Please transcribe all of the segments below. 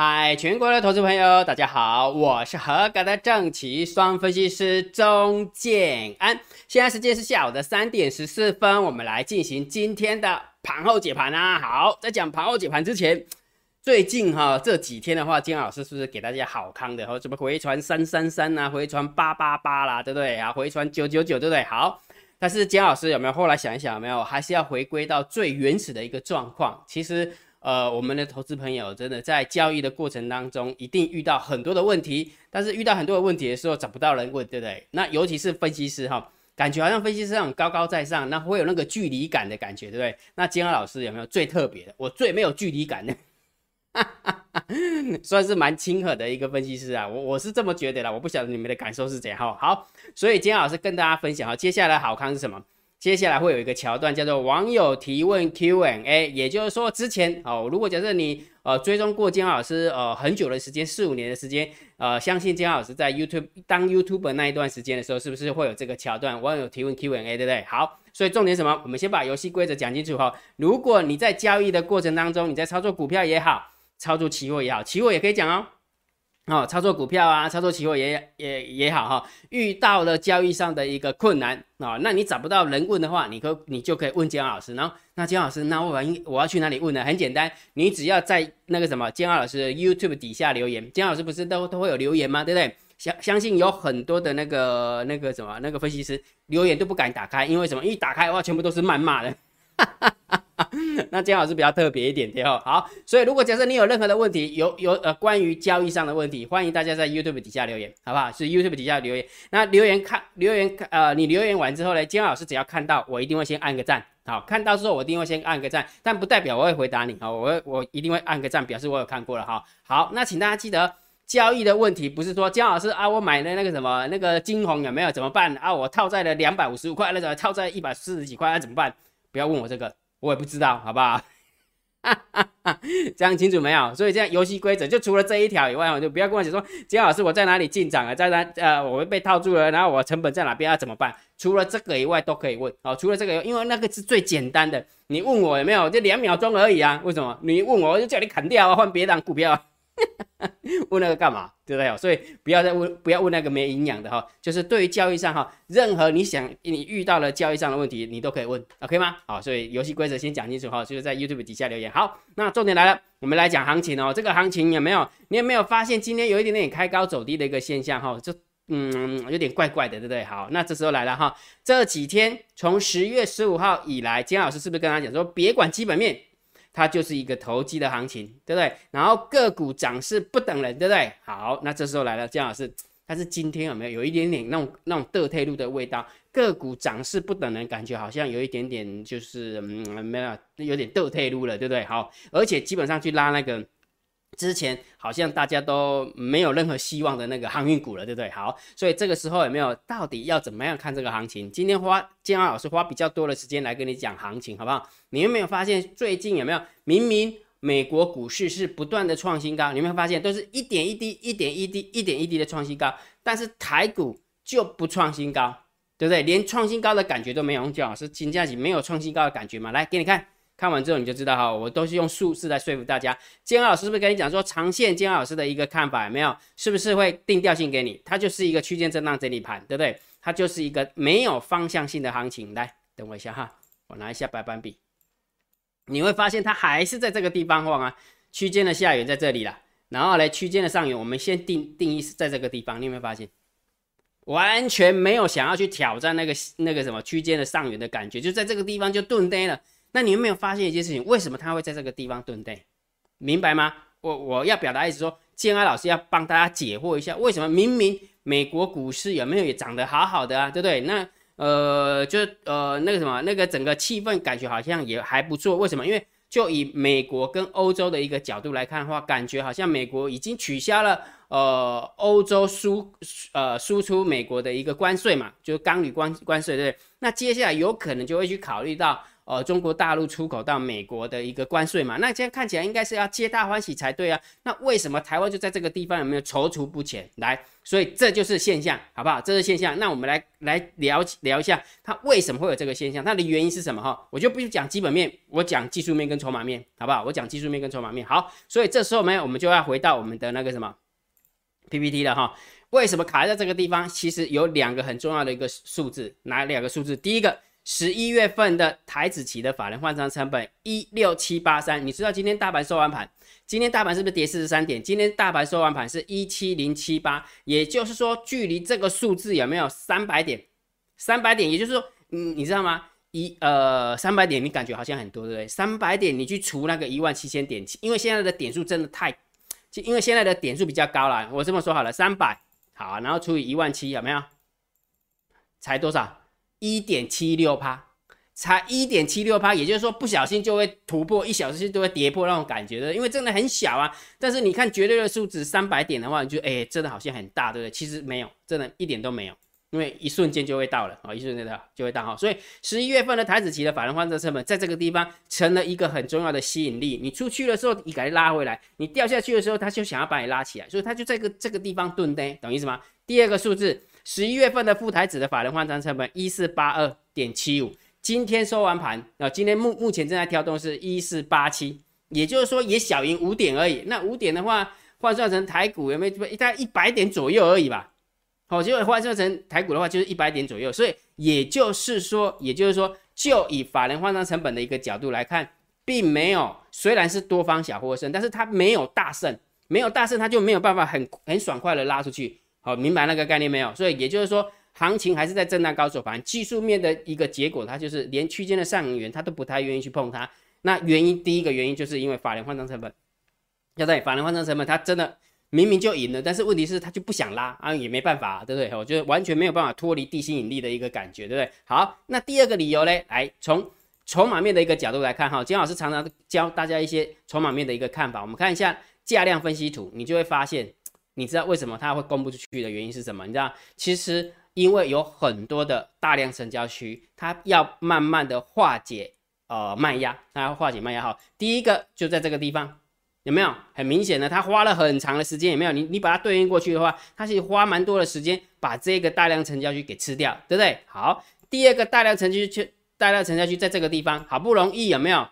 嗨，全国的投资朋友，大家好，我是合格的正奇双分析师钟建安。现在时间是下午的三点十四分，我们来进行今天的盘后解盘啊。好，在讲盘后解盘之前，最近哈这几天的话，金老师是不是给大家好康的？和什么回传三三三啊，回传八八八啦，对不对啊？回传九九九，对不对？好，但是金老师有没有后来想一想，有没有还是要回归到最原始的一个状况？其实。呃，我们的投资朋友真的在交易的过程当中，一定遇到很多的问题，但是遇到很多的问题的时候找不到人问，对不对？那尤其是分析师哈，感觉好像分析师很高高在上，那会有那个距离感的感觉，对不对？那金安老师有没有最特别的？我最没有距离感的，算是蛮亲和的一个分析师啊，我我是这么觉得的，我不晓得你们的感受是怎样哈。好，所以金安老师跟大家分享哈，接下来好康是什么？接下来会有一个桥段，叫做网友提问 Q&A，也就是说，之前哦，如果假设你呃追踪过金老师呃很久的时间，四五年的时间，呃，相信金老师在 YouTube 当 YouTuber 那一段时间的时候，是不是会有这个桥段？网友提问 Q&A，对不对？好，所以重点什么？我们先把游戏规则讲清楚哈。如果你在交易的过程当中，你在操作股票也好，操作期货也好，期货也可以讲哦。哦，操作股票啊，操作期货也也也好哈，遇到了交易上的一个困难啊，那你找不到人问的话，你可你就可以问姜老师。然后那姜老师，那我应我要去哪里问呢？很简单，你只要在那个什么姜老师 YouTube 底下留言，姜老师不是都都会有留言吗？对不对？相相信有很多的那个那个什么那个分析师留言都不敢打开，因为什么？一打开的话，全部都是谩骂的。那姜老师比较特别一点，对哦。好，所以如果假设你有任何的问题，有有呃关于交易上的问题，欢迎大家在 YouTube 底下留言，好不好？是 YouTube 底下留言。那留言看留言看呃，你留言完之后呢，姜老师只要看到，我一定会先按个赞。好，看到之后我一定会先按个赞，但不代表我会回答你啊，我我一定会按个赞，表示我有看过了哈。好，那请大家记得，交易的问题不是说姜老师啊，我买了那个什么那个金红有没有怎么办啊？我套在了两百五十五块，那个套在一百四十几块，那怎么办？不要问我这个。我也不知道，好不好？这样清楚没有？所以这样游戏规则就除了这一条以外，我就不要跟我讲说，金老师我在哪里进场啊？在哪？呃，我被套住了，然后我成本在哪边要怎么办？除了这个以外都可以问哦。除了这个，因为那个是最简单的，你问我有没有？就两秒钟而已啊？为什么？你问我，我就叫你砍掉啊，换别档股票。问那个干嘛？对不对？所以不要再问，不要问那个没营养的哈。就是对于交易上哈，任何你想你遇到了交易上的问题，你都可以问，OK 吗？好，所以游戏规则先讲清楚哈，就是在 YouTube 底下留言。好，那重点来了，我们来讲行情哦。这个行情有没有？你有没有发现今天有一点点开高走低的一个现象哈？就嗯，有点怪怪的，对不对？好，那这时候来了哈，这几天从十月十五号以来，金老师是不是跟他讲说，别管基本面？它就是一个投机的行情，对不对？然后个股涨势不等人，对不对？好，那这时候来了，姜老师，但是今天有没有有一点点那种那种得退路的味道？个股涨势不等人，感觉好像有一点点就是嗯没有，有点得退路了，对不对？好，而且基本上去拉那个。之前好像大家都没有任何希望的那个航运股了，对不对？好，所以这个时候有没有到底要怎么样看这个行情？今天花建安老师花比较多的时间来跟你讲行情，好不好？你有没有发现最近有没有明明美国股市是不断的创新高，你有没有发现都是一点一滴、一点一滴、一点一滴的创新高，但是台股就不创新高，对不对？连创新高的感觉都没有。姜老师金价起没有创新高的感觉吗？来给你看。看完之后你就知道哈，我都是用数字来说服大家。建安老师是不是跟你讲说长线？建安老师的一个看法有没有？是不是会定调性给你？它就是一个区间震荡整理盘，对不对？它就是一个没有方向性的行情。来，等我一下哈，我拿一下白板笔，你会发现它还是在这个地方晃啊。区间的下缘在这里了，然后来区间的上缘，我们先定定义是在这个地方。你有没有发现，完全没有想要去挑战那个那个什么区间的上缘的感觉，就在这个地方就顿呆了。那你有没有发现一件事情？为什么他会在这个地方蹲对？明白吗？我我要表达意思说，建安老师要帮大家解惑一下，为什么明明美国股市有没有也涨得好好的啊？对不对？那呃，就呃那个什么，那个整个气氛感觉好像也还不错。为什么？因为就以美国跟欧洲的一个角度来看的话，感觉好像美国已经取消了呃欧洲输呃输出美国的一个关税嘛，就是钢铝关关税，对不对？那接下来有可能就会去考虑到。呃中国大陆出口到美国的一个关税嘛，那现在看起来应该是要皆大欢喜才对啊。那为什么台湾就在这个地方有没有踌躇不前？来，所以这就是现象，好不好？这是现象。那我们来来聊聊一下，它为什么会有这个现象？它的原因是什么？哈，我就不讲基本面，我讲技术面跟筹码面，好不好？我讲技术面跟筹码面。好，所以这时候呢，我们就要回到我们的那个什么 PPT 了哈。为什么卡在这个地方？其实有两个很重要的一个数字，哪两个数字？第一个，十一月份的台子期的法人换仓成本一六七八三。你知道今天大盘收完盘，今天大盘是不是跌四十三点？今天大盘收完盘是一七零七八，也就是说，距离这个数字有没有三百点？三百点，也就是说，嗯，你知道吗？一呃，三百点，你感觉好像很多，对不对？三百点，你去除那个一万七千点，因为现在的点数真的太，就因为现在的点数比较高了。我这么说好了，三百。好，然后除以一万七，有没有？才多少？一点七六趴，才一点七六趴，也就是说不小心就会突破，一小时就会跌破那种感觉的，因为真的很小啊。但是你看绝对的数值三百点的话，你就哎，真的好像很大，对不对？其实没有，真的一点都没有。因为一瞬间就会到了啊，一瞬间到就会到哈，所以十一月份的台子期的法人换车成本在这个地方成了一个很重要的吸引力。你出去的时候，你赶紧拉回来；你掉下去的时候，他就想要把你拉起来，所以他就在个这个地方蹲呆，懂意思吗？第二个数字，十一月份的副台子的法人换仓成本一四八二点七五，今天收完盘啊，今天目目前正在跳动是一四八七，也就是说也小赢五点而已。那五点的话换算成台股有没有大概一百点左右而已吧？好，结果换算成台股的话，就是一百点左右。所以也就是说，也就是说，就以法人换仓成本的一个角度来看，并没有，虽然是多方小获胜，但是它没有大胜，没有大胜，它就没有办法很很爽快的拉出去。好，明白那个概念没有？所以也就是说，行情还是在震荡高手盘，技术面的一个结果，它就是连区间的上影源它都不太愿意去碰它。那原因，第一个原因就是因为法人换仓成本，要在法人换仓成本，它真的。明明就赢了，但是问题是他就不想拉啊，也没办法，对不对？我觉得完全没有办法脱离地心引力的一个感觉，对不对？好，那第二个理由呢？来从筹码面的一个角度来看哈，金老师常常教大家一些筹码面的一个看法。我们看一下价量分析图，你就会发现，你知道为什么它会公布出去的原因是什么？你知道，其实因为有很多的大量成交区，它要慢慢的化解呃卖压，它要化解卖压。好，第一个就在这个地方。有没有很明显的？它花了很长的时间，有没有？你你把它对应过去的话，它是花蛮多的时间把这个大量成交区给吃掉，对不对？好，第二个大量成交区，大量成交区在这个地方，好不容易有没有？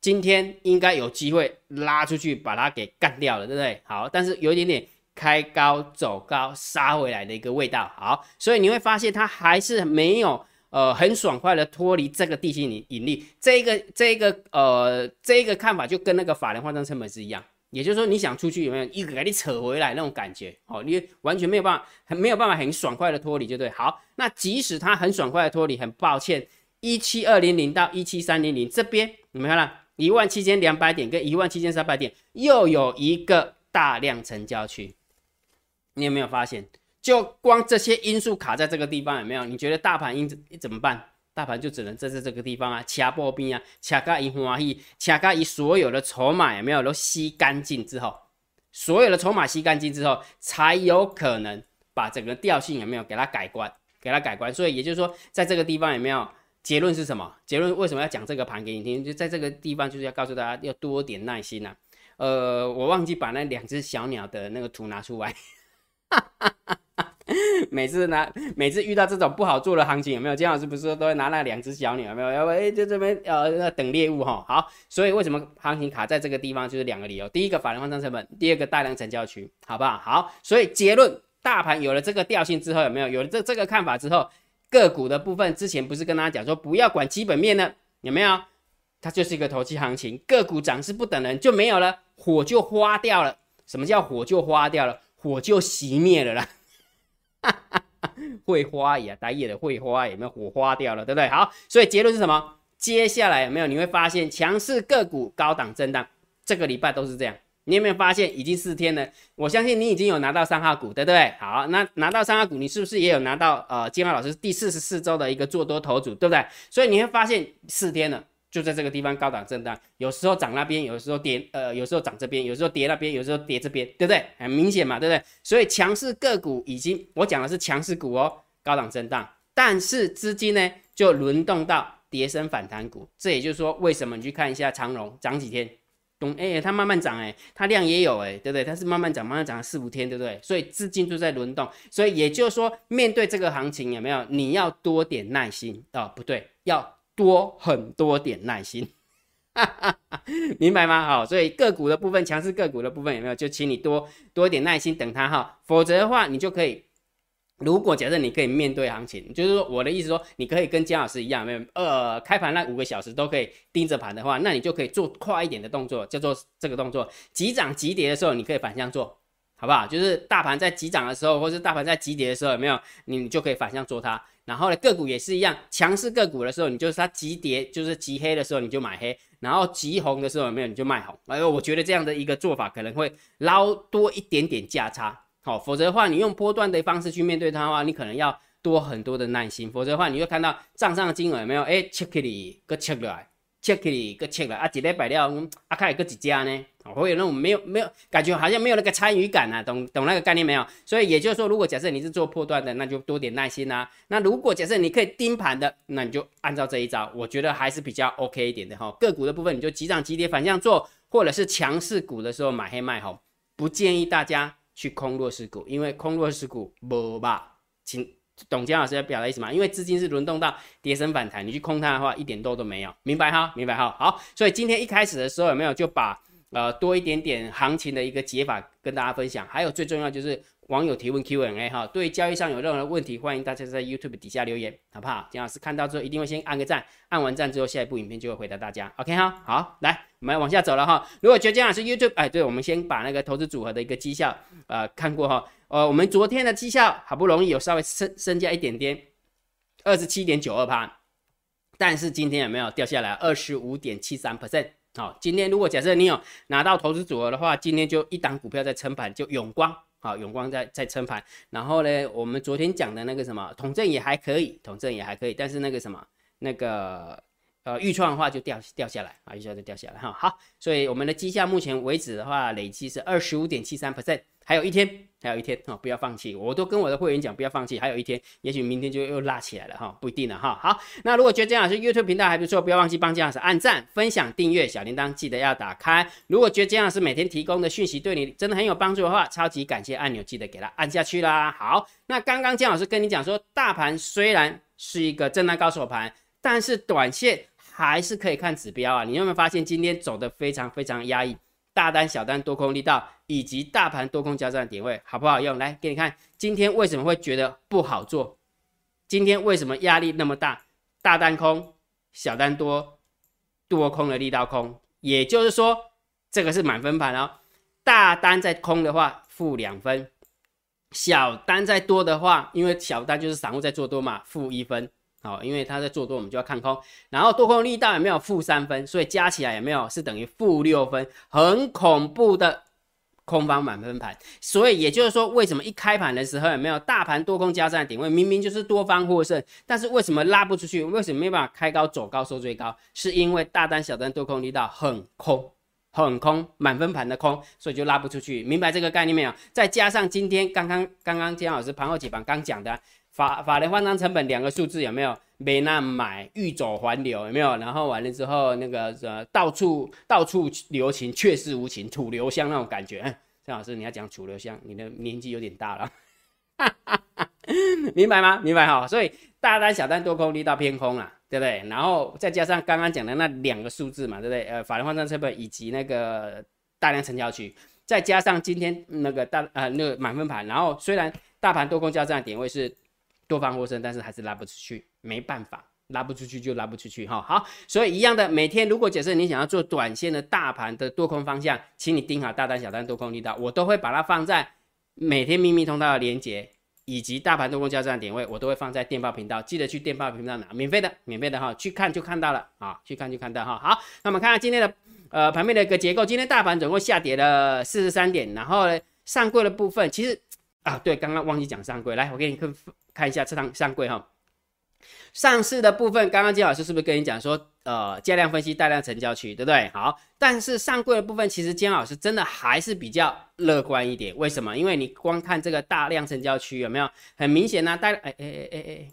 今天应该有机会拉出去把它给干掉了，对不对？好，但是有一点点开高走高杀回来的一个味道，好，所以你会发现它还是没有。呃，很爽快的脱离这个地心引引力，这个这个呃这个看法就跟那个法人换仓成本是一样，也就是说你想出去有没有一个给你扯回来那种感觉？哦，你完全没有办法，很没有办法很爽快的脱离，就对。好，那即使它很爽快的脱离，很抱歉，一七二零零到一七三零零这边，你们看了一万七千两百点跟一万七千三百点，又有一个大量成交区，你有没有发现？就光这些因素卡在这个地方有没有？你觉得大盘应怎么办？大盘就只能在这这个地方啊，掐破冰啊，掐干一花喜，掐干一所有的筹码有没有都吸干净之后，所有的筹码吸干净之后，才有可能把整个调性有没有给它改观，给它改观。所以也就是说，在这个地方有没有结论是什么？结论为什么要讲这个盘给你听？就在这个地方就是要告诉大家要多点耐心呐。呃，我忘记把那两只小鸟的那个图拿出来。哈哈哈。每次拿，每次遇到这种不好做的行情，有没有？金老师不是说都会拿那两只小鸟，有没有？要不哎，就这边呃等猎物哈。好，所以为什么行情卡在这个地方，就是两个理由：第一个法人换仓成本，第二个大量成交区，好不好？好，所以结论，大盘有了这个调性之后，有没有？有了这这个看法之后，个股的部分之前不是跟大家讲说不要管基本面呢？有没有？它就是一个投机行情，个股涨势不等人，就没有了，火就花掉了。什么叫火就花掉了？火就熄灭了啦。会花呀，打野的会花有没有火花掉了，对不对？好，所以结论是什么？接下来有没有你会发现强势个股高档震荡，这个礼拜都是这样。你有没有发现已经四天了？我相信你已经有拿到三号股，对不对？好，那拿到三号股，你是不是也有拿到呃金浩老师第四十四周的一个做多头组，对不对？所以你会发现四天了。就在这个地方高档震荡，有时候涨那边，有时候跌，呃，有时候涨这边，有时候跌那边，有时候跌这边，对不对？很明显嘛，对不对？所以强势个股已经，我讲的是强势股哦，高档震荡，但是资金呢就轮动到跌升反弹股。这也就是说，为什么你去看一下长荣涨几天，懂？哎，它慢慢涨，哎，它量也有，哎，对不对？它是慢慢涨，慢慢涨了四五天，对不对？所以资金就在轮动。所以也就是说，面对这个行情，有没有你要多点耐心哦？不对，要多很多点耐心。明白吗？好，所以个股的部分，强势个股的部分有没有？就请你多多一点耐心等它哈，否则的话，你就可以。如果假设你可以面对行情，就是说我的意思说，你可以跟姜老师一样，没有呃开盘那五个小时都可以盯着盘的话，那你就可以做快一点的动作，叫做这个动作，急涨急跌的时候，你可以反向做，好不好？就是大盘在急涨的时候，或是大盘在急跌的时候，有没有？你就可以反向做它。然后呢，个股也是一样，强势个股的时候，你就是它急跌，就是急黑的时候，你就买黑；然后急红的时候，有没有你就卖红。哎，我觉得这样的一个做法可能会捞多一点点价差，好，否则的话，你用波段的方式去面对它的话，你可能要多很多的耐心，否则的话，你会看到账上的金额有没有？哎，check 里个 check 来。check 里个切来啊，几礼拜了，啊，开个几家呢？会有那种没有没有感觉，好像没有那个参与感啊，懂懂那个概念没有？所以也就是说，如果假设你是做破断的，那就多点耐心啦。那如果假设你可以盯盘的，那你就按照这一招，我觉得还是比较 OK 一点的哈。个股的部分你就急涨急跌反向做，或者是强势股的时候买黑卖红，不建议大家去空弱势股，因为空弱势股无吧，请。董江老师要表达意思嘛？因为资金是轮动到跌升反弹，你去空它的话，一点多都没有，明白哈？明白哈？好，所以今天一开始的时候有没有就把呃多一点点行情的一个解法跟大家分享？还有最重要就是网友提问 Q&A 哈，对交易上有任何问题，欢迎大家在 YouTube 底下留言，好不好？江老师看到之后一定会先按个赞，按完赞之后下一部影片就会回答大家，OK 哈？好，来我们往下走了哈。如果觉得江老师 YouTube 哎，对，我们先把那个投资组合的一个绩效呃看过哈。呃，我们昨天的绩效好不容易有稍微升升加一点点，二十七点九二趴，但是今天有没有掉下来二十五点七三 percent？好，今天如果假设你有拿到投资组合的话，今天就一档股票在撑盘，就永光，好，永光在在撑盘。然后呢，我们昨天讲的那个什么统证也还可以，统证也还可以，但是那个什么那个呃预创的话就掉掉下来啊，预创就掉下来哈。好，所以我们的绩效目前为止的话，累计是二十五点七三 percent。还有一天，还有一天哈，不要放弃。我都跟我的会员讲，不要放弃。还有一天，也许明天就又拉起来了哈，不一定了哈。好，那如果觉得姜老师 YouTube 频道还不错，不要忘记帮姜老师按赞、分享、订阅小铃铛，记得要打开。如果觉得姜老师每天提供的讯息对你真的很有帮助的话，超级感谢按钮记得给它按下去啦。好，那刚刚姜老师跟你讲说，大盘虽然是一个震荡高手盘，但是短线还是可以看指标啊。你有没有发现今天走的非常非常压抑？大单、小单、多空力道，以及大盘多空交战点位，好不好用？来给你看，今天为什么会觉得不好做？今天为什么压力那么大？大单空，小单多，多空的力道空，也就是说，这个是满分盘哦。大单在空的话，负两分；小单在多的话，因为小单就是散户在做多嘛，负一分。好，因为它在做多，我们就要看空。然后多空力道也没有负三分？所以加起来也没有是等于负六分？很恐怖的空方满分盘。所以也就是说，为什么一开盘的时候有没有大盘多空交战的点位？明明就是多方获胜，但是为什么拉不出去？为什么没办法开高走高收最高？是因为大单小单多空力道很空，很空，满分盘的空，所以就拉不出去。明白这个概念没有？再加上今天刚刚刚刚姜老师盘后解盘刚讲的。法法人换仓成本两个数字有没有？没那买欲走还留有没有？然后完了之后那个呃到处到处留情，却是无情，楚留香那种感觉。张老师，你要讲楚留香，你的年纪有点大了，明白吗？明白哈。所以大单小单多空力道偏空了，对不对？然后再加上刚刚讲的那两个数字嘛，对不对？呃，法人换仓成本以及那个大量成交区，再加上今天那个大呃那个满分盘，然后虽然大盘多空交战点位是。多方获胜，但是还是拉不出去，没办法，拉不出去就拉不出去哈。好，所以一样的，每天如果假设你想要做短线的大盘的多空方向，请你盯好大单、小单多空力道，我都会把它放在每天秘密通道的连接，以及大盘多空交战点位，我都会放在电报频道，记得去电报频道拿，免费的，免费的哈，去看就看到了啊，去看就看到哈。好，那么看看今天的呃盘面的一个结构，今天大盘总共下跌了四十三点，然后呢上柜的部分其实啊，对，刚刚忘记讲上柜，来我给你看。看一下这趟上柜哈，上市的部分，刚刚金老师是不是跟你讲说，呃，价量分析大量成交区，对不对？好，但是上柜的部分，其实金老师真的还是比较乐观一点。为什么？因为你光看这个大量成交区有没有很明显呢？大，哎哎哎哎哎，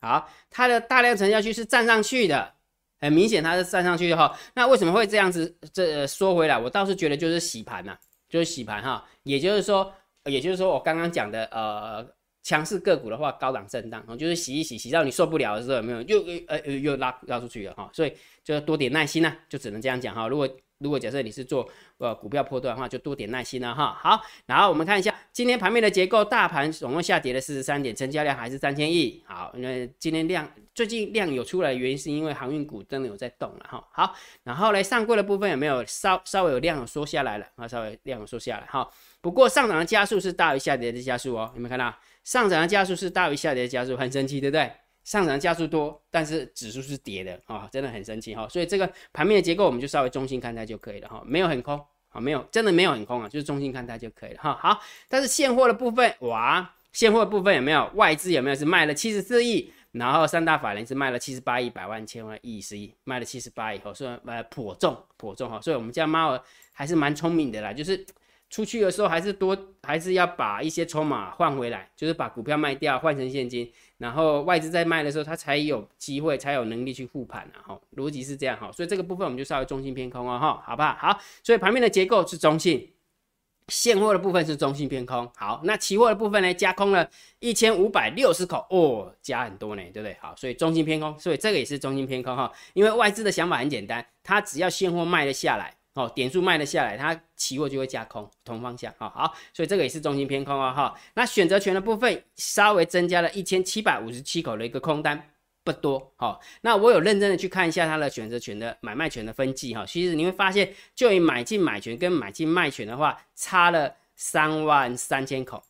好，它的大量成交区是站上去的，很明显它是站上去的哈。那为什么会这样子？这说回来，我倒是觉得就是洗盘呐，就是洗盘哈。也就是说，也就是说我刚刚讲的呃。强势个股的话，高档震荡，就是洗一洗，洗到你受不了的时候，有没有又呃又拉拉出去了哈？所以就多点耐心呐，就只能这样讲哈。如果如果假设你是做呃股票破段的话，就多点耐心了哈。好，然后我们看一下今天盘面的结构，大盘总共下跌了四十三点，成交量还是三千亿。好，那今天量最近量有出来原因是因为航运股真的有在动了哈。好，然后呢上柜的部分有没有稍稍微有量缩下来了啊？稍微量有缩下来哈。不过上涨的加速是大于下跌的加速哦，有没有看到？上涨的加速是大于下跌的加速，很神奇，对不对？上涨加速多，但是指数是跌的啊，真的很神奇哈。所以这个盘面的结构我们就稍微中性看待就可以了哈，没有很空啊，没有真的没有很空啊，就是中性看待就可以了哈。好，但是现货的部分，哇，现货的部分有没有外资有没有是卖了七十四亿，然后三大法人是卖了七十八亿百万千万亿十亿，卖了七十八亿后，所以呃颇重颇重哈，所以我们家猫儿还是蛮聪明的啦，就是。出去的时候还是多，还是要把一些筹码换回来，就是把股票卖掉换成现金，然后外资在卖的时候，它才有机会，才有能力去复盘啊。哈，逻辑是这样哈，所以这个部分我们就稍微中性偏空哦，哈，好不好？好，所以盘面的结构是中性，现货的部分是中性偏空。好，那期货的部分呢，加空了一千五百六十口哦，加很多呢，对不对？好，所以中性偏空，所以这个也是中性偏空哈，因为外资的想法很简单，它只要现货卖得下来。哦，点数卖了下来，它期货就会加空，同方向，好好，所以这个也是中心偏空啊，哈。那选择权的部分稍微增加了一千七百五十七口的一个空单，不多，好。那我有认真的去看一下它的选择权的买卖权的分计，哈，其实你会发现，就以买进买权跟买进卖权的话，差了三万三千口，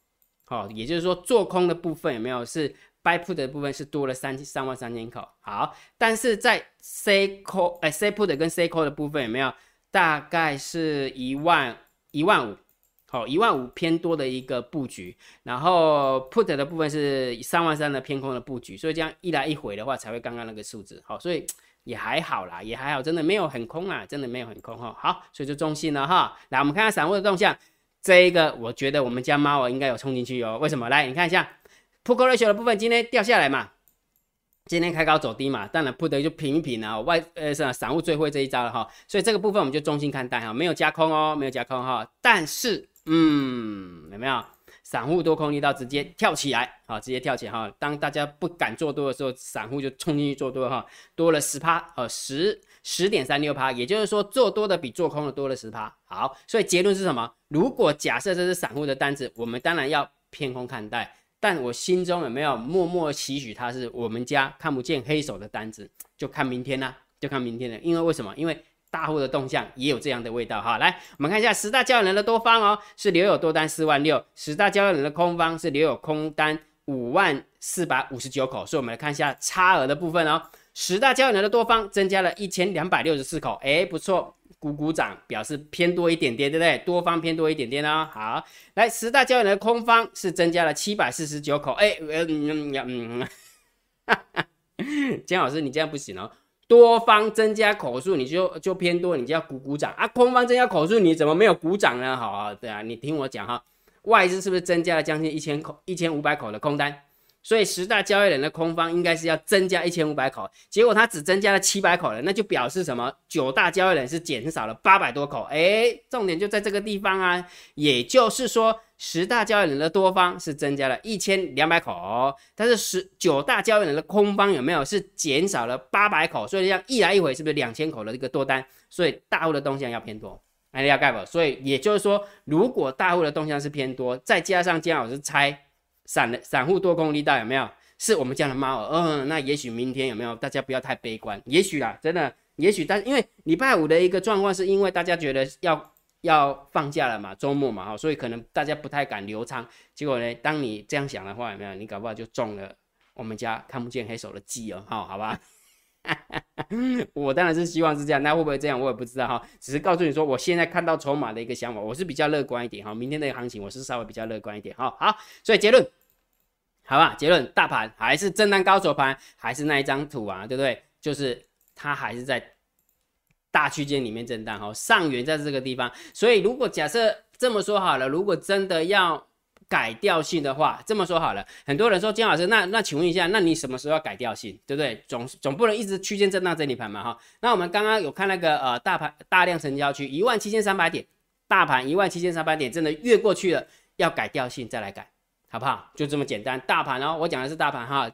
好，也就是说做空的部分有没有是 buy put 的部分是多了三三万三千口，好，但是在 C call 哎 C put 跟 C call 的部分有没有？大概是一万一万五，好一万五偏多的一个布局，然后 put 的部分是三万三的偏空的布局，所以这样一来一回的话，才会刚刚那个数字，好，所以也还好啦，也还好，真的没有很空啊，真的没有很空哈，好，所以就中性了哈。来，我们看看散户的动向，这一个我觉得我们家猫应该有冲进去哦，为什么？来，你看一下 put ratio 的部分今天掉下来嘛。今天开高走低嘛，当然不得就平一平啊。外呃是散户最会这一招了哈，所以这个部分我们就中心看待哈，没有加空哦，没有加空哈。但是嗯，有没有散户多空力道直接跳起来啊？直接跳起来哈。当大家不敢做多的时候，散户就冲进去做多哈，多了十趴呃十十点三六趴，也就是说做多的比做空的多了十趴。好，所以结论是什么？如果假设这是散户的单子，我们当然要偏空看待。但我心中有没有默默期许它是我们家看不见黑手的单子，就看明天啦，就看明天了。因为为什么？因为大户的动向也有这样的味道哈。来，我们看一下十大交易人的多方哦，是留有多单四万六；十大交易人的空方是留有空单五万四百五十九口。所以我们来看一下差额的部分哦，十大交易人的多方增加了一千两百六十四口，哎，不错。鼓鼓掌，表示偏多一点点，对不对？多方偏多一点点哦。好，来十大交易人的空方是增加了七百四十九口。哎，嗯嗯，哈哈，姜老师，你这样不行哦。多方增加口数，你就就偏多，你就要鼓鼓掌啊。空方增加口数，你怎么没有鼓掌呢？好啊，对啊，你听我讲哈，外资是不是增加了将近一千口、一千五百口的空单？所以十大交易人的空方应该是要增加一千五百口，结果他只增加了七百口了，那就表示什么？九大交易人是减少了八百多口。哎，重点就在这个地方啊！也就是说，十大交易人的多方是增加了一千两百口，但是十九大交易人的空方有没有是减少了八百口？所以这样一来一回，是不是两千口的一个多单？所以大户的动向要偏多，哎，要盖不？所以也就是说，如果大户的动向是偏多，再加上姜老师猜。散的散户多空力道有没有？是我们家的猫儿，嗯，那也许明天有没有？大家不要太悲观，也许啦，真的，也许，但因为礼拜五的一个状况，是因为大家觉得要要放假了嘛，周末嘛，哈，所以可能大家不太敢留仓。结果呢，当你这样想的话，有没有？你搞不好就中了我们家看不见黑手的计哦，哈，好吧？我当然是希望是这样，那会不会这样？我也不知道哈，只是告诉你说，我现在看到筹码的一个想法，我是比较乐观一点哈。明天的行情，我是稍微比较乐观一点哈。好，所以结论，好吧，结论，大盘还是震荡高手盘，还是那一张图啊，对不对？就是它还是在大区间里面震荡哈，上缘在这个地方。所以如果假设这么说好了，如果真的要改调性的话，这么说好了，很多人说金老师，那那请问一下，那你什么时候要改调性，对不对？总总不能一直区间震荡整理盘嘛哈。那我们刚刚有看那个呃大盘大量成交区一万七千三百点，大盘一万七千三百点真的越过去了，要改调性再来改，好不好？就这么简单。大盘哦，我讲的是大盘哈，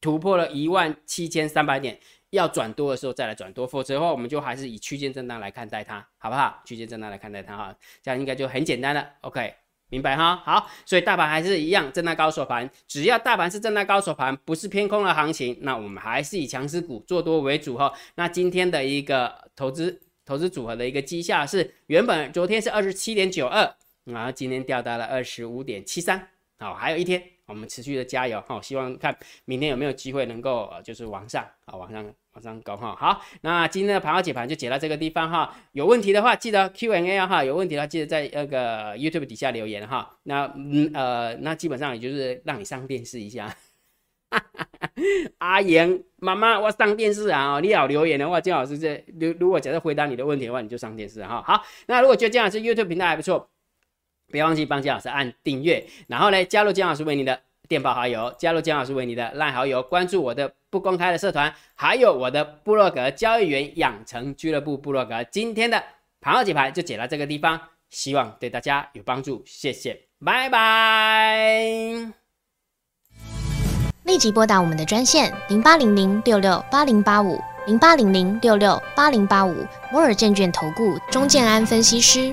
突破了一万七千三百点。要转多的时候再来转多，否则的话我们就还是以区间震荡来看待它，好不好？区间震荡来看待它哈，这样应该就很简单了。OK，明白哈？好，所以大盘还是一样震荡高手盘，只要大盘是震荡高手盘，不是偏空的行情，那我们还是以强势股做多为主哈。那今天的一个投资投资组合的一个绩效是原本昨天是二十七点九二，然后今天掉到了二十五点七三，好，还有一天。我们持续的加油好，希望看明天有没有机会能够就是往上啊，往上往上高哈。好，那今天的盘后解盘就解到这个地方哈。有问题的话记得 Q&A 啊哈，有问题的话记得在那个 YouTube 底下留言哈。那嗯呃，那基本上也就是让你上电视一下。阿言妈妈，我上电视啊！你要留言的话，姜老师这如如果假设回答你的问题的话，你就上电视哈。好，那如果觉得姜老师 YouTube 平台还不错。别忘记帮姜老师按订阅，然后呢，加入姜老师为你的电报好友，加入姜老师为你的烂好友，关注我的不公开的社团，还有我的部落格交易员养成俱乐部部落格。今天的盘后解盘就解到这个地方，希望对大家有帮助，谢谢，拜拜。立即拨打我们的专线零八零零六六八零八五零八零零六六八零八五摩尔证券投顾钟建安分析师。